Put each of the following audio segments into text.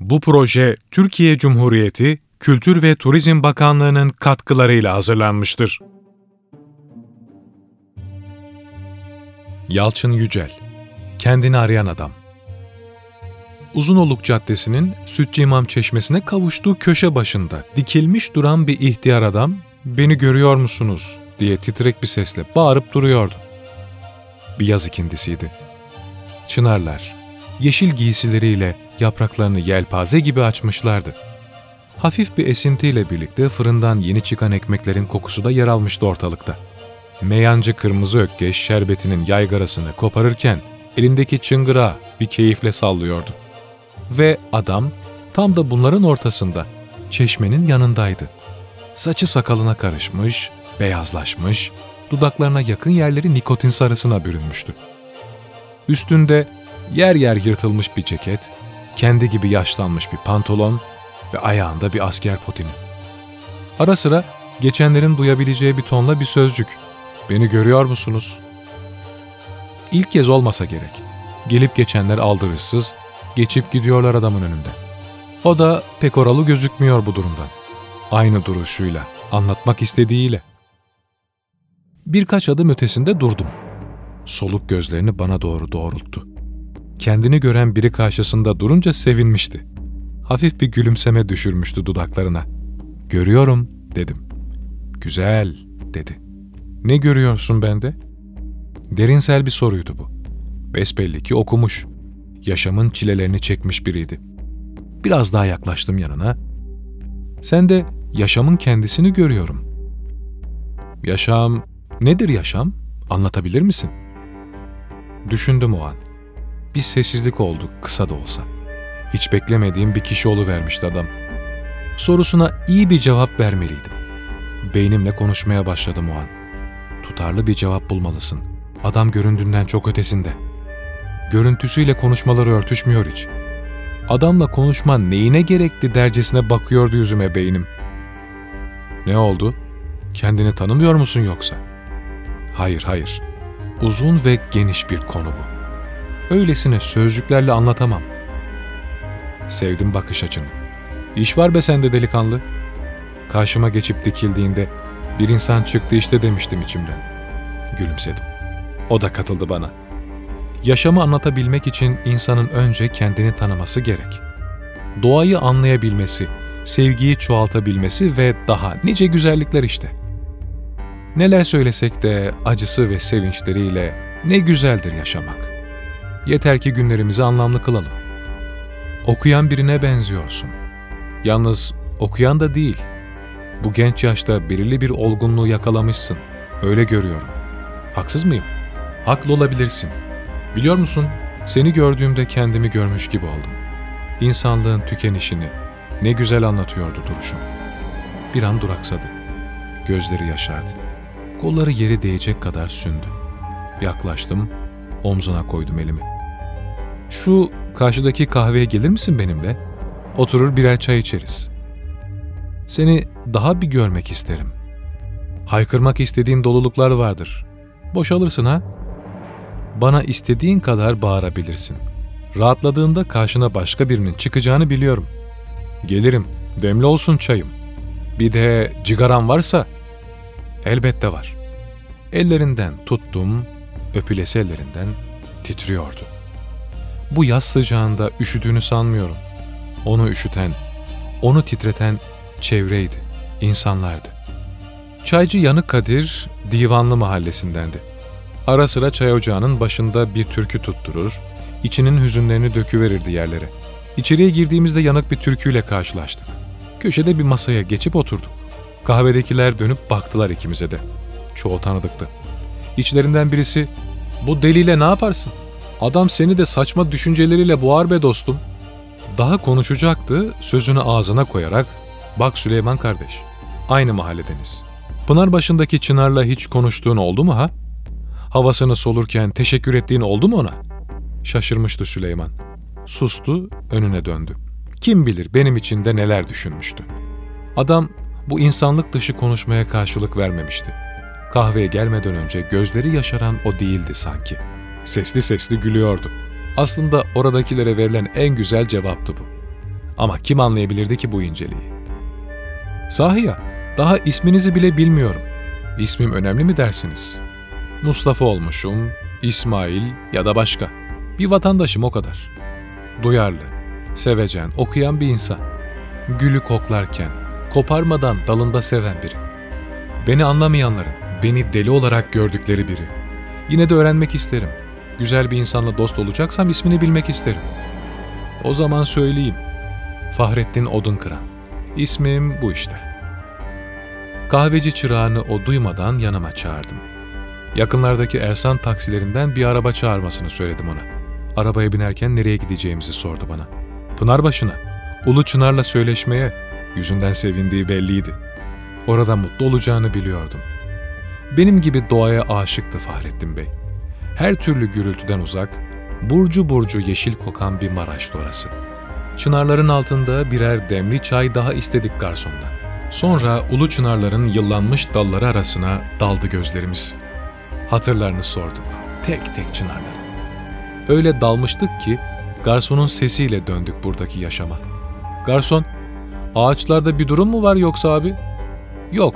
Bu proje Türkiye Cumhuriyeti Kültür ve Turizm Bakanlığı'nın katkılarıyla hazırlanmıştır. Yalçın Yücel Kendini Arayan Adam Uzunoluk Caddesi'nin Sütçü Çeşmesi'ne kavuştuğu köşe başında dikilmiş duran bir ihtiyar adam, ''Beni görüyor musunuz?'' diye titrek bir sesle bağırıp duruyordu. Bir yaz ikindisiydi. Çınarlar, yeşil giysileriyle yapraklarını yelpaze gibi açmışlardı. Hafif bir esintiyle birlikte fırından yeni çıkan ekmeklerin kokusu da yer almıştı ortalıkta. Meyancı kırmızı ökkeş şerbetinin yaygarasını koparırken elindeki çıngırağı bir keyifle sallıyordu. Ve adam tam da bunların ortasında çeşmenin yanındaydı. Saçı sakalına karışmış, beyazlaşmış, dudaklarına yakın yerleri nikotin sarısına bürünmüştü. Üstünde yer yer yırtılmış bir ceket, kendi gibi yaşlanmış bir pantolon ve ayağında bir asker potini. Ara sıra geçenlerin duyabileceği bir tonla bir sözcük. Beni görüyor musunuz? İlk kez olmasa gerek. Gelip geçenler aldırışsız, geçip gidiyorlar adamın önünde. O da pek oralı gözükmüyor bu durumdan. Aynı duruşuyla, anlatmak istediğiyle. Birkaç adım ötesinde durdum. Soluk gözlerini bana doğru doğrulttu. Kendini gören biri karşısında durunca sevinmişti. Hafif bir gülümseme düşürmüştü dudaklarına. Görüyorum, dedim. Güzel, dedi. Ne görüyorsun bende? Derinsel bir soruydu bu. Besbelli ki okumuş. Yaşamın çilelerini çekmiş biriydi. Biraz daha yaklaştım yanına. Sen de yaşamın kendisini görüyorum. Yaşam, nedir yaşam? Anlatabilir misin? Düşündüm o an. Bir sessizlik oldu kısa da olsa. Hiç beklemediğim bir kişi vermişti adam. Sorusuna iyi bir cevap vermeliydim. Beynimle konuşmaya başladım o an. Tutarlı bir cevap bulmalısın. Adam göründüğünden çok ötesinde. Görüntüsüyle konuşmaları örtüşmüyor hiç. Adamla konuşman neyine gerekti dercesine bakıyordu yüzüme beynim. Ne oldu? Kendini tanımıyor musun yoksa? Hayır, hayır. Uzun ve geniş bir konu bu. Öylesine sözcüklerle anlatamam. Sevdim bakış açını. İş var be sende delikanlı. Karşıma geçip dikildiğinde bir insan çıktı işte demiştim içimden. Gülümsedim. O da katıldı bana. Yaşamı anlatabilmek için insanın önce kendini tanıması gerek. Doğayı anlayabilmesi, sevgiyi çoğaltabilmesi ve daha nice güzellikler işte. Neler söylesek de acısı ve sevinçleriyle ne güzeldir yaşamak. Yeter ki günlerimizi anlamlı kılalım. Okuyan birine benziyorsun. Yalnız okuyan da değil. Bu genç yaşta belirli bir olgunluğu yakalamışsın. Öyle görüyorum. Haksız mıyım? Haklı olabilirsin. Biliyor musun, seni gördüğümde kendimi görmüş gibi oldum. İnsanlığın tükenişini ne güzel anlatıyordu duruşun. Bir an duraksadı. Gözleri yaşardı. Kolları yeri değecek kadar sündü. Yaklaştım, omzuna koydum elimi. Şu karşıdaki kahveye gelir misin benimle? Oturur birer çay içeriz. Seni daha bir görmek isterim. Haykırmak istediğin doluluklar vardır. Boşalırsın ha? Bana istediğin kadar bağırabilirsin. Rahatladığında karşına başka birinin çıkacağını biliyorum. Gelirim, demli olsun çayım. Bir de cigaran varsa, elbette var. Ellerinden tuttum, öpülesi ellerinden titriyordu. Bu yaz sıcağında üşüdüğünü sanmıyorum. Onu üşüten, onu titreten çevreydi, insanlardı. Çaycı Yanık Kadir, Divanlı mahallesindendi. Ara sıra çay ocağının başında bir türkü tutturur, içinin hüzünlerini döküverirdi yerlere. İçeriye girdiğimizde yanık bir türküyle karşılaştık. Köşede bir masaya geçip oturduk. Kahvedekiler dönüp baktılar ikimize de. Çoğu tanıdıktı. İçlerinden birisi, ''Bu deliyle ne yaparsın? Adam seni de saçma düşünceleriyle boğar be dostum.'' Daha konuşacaktı, sözünü ağzına koyarak, ''Bak Süleyman kardeş, aynı mahalledeniz. Pınar başındaki Çınar'la hiç konuştuğun oldu mu ha? Havasını solurken teşekkür ettiğin oldu mu ona?'' Şaşırmıştı Süleyman. Sustu, önüne döndü. Kim bilir benim için de neler düşünmüştü. Adam bu insanlık dışı konuşmaya karşılık vermemişti. Kahveye gelmeden önce gözleri yaşaran o değildi sanki. Sesli sesli gülüyordu. Aslında oradakilere verilen en güzel cevaptı bu. Ama kim anlayabilirdi ki bu inceliği? Sahi ya, daha isminizi bile bilmiyorum. İsmim önemli mi dersiniz? Mustafa olmuşum, İsmail ya da başka. Bir vatandaşım o kadar. Duyarlı, sevecen, okuyan bir insan. Gülü koklarken, koparmadan dalında seven biri. Beni anlamayanların, beni deli olarak gördükleri biri. Yine de öğrenmek isterim. Güzel bir insanla dost olacaksam ismini bilmek isterim. O zaman söyleyeyim. Fahrettin Odunkıran. İsmim bu işte. Kahveci çırağını o duymadan yanıma çağırdım. Yakınlardaki Ersan taksilerinden bir araba çağırmasını söyledim ona. Arabaya binerken nereye gideceğimizi sordu bana. Pınarbaşı'na, Ulu Çınar'la söyleşmeye, yüzünden sevindiği belliydi. Orada mutlu olacağını biliyordum. Benim gibi doğaya aşıktı Fahrettin Bey. Her türlü gürültüden uzak, burcu burcu yeşil kokan bir Maraş'tı orası. Çınarların altında birer demli çay daha istedik garsondan. Sonra ulu çınarların yıllanmış dalları arasına daldı gözlerimiz. Hatırlarını sorduk, tek tek çınarları. Öyle dalmıştık ki garsonun sesiyle döndük buradaki yaşama. Garson, ağaçlarda bir durum mu var yoksa abi? Yok,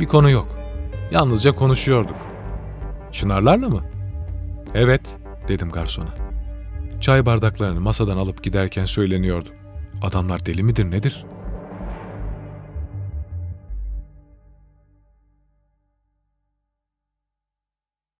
bir konu yok. Yalnızca konuşuyorduk. Çınarlarla mı? Evet, dedim garsona. Çay bardaklarını masadan alıp giderken söyleniyordu. Adamlar deli midir nedir?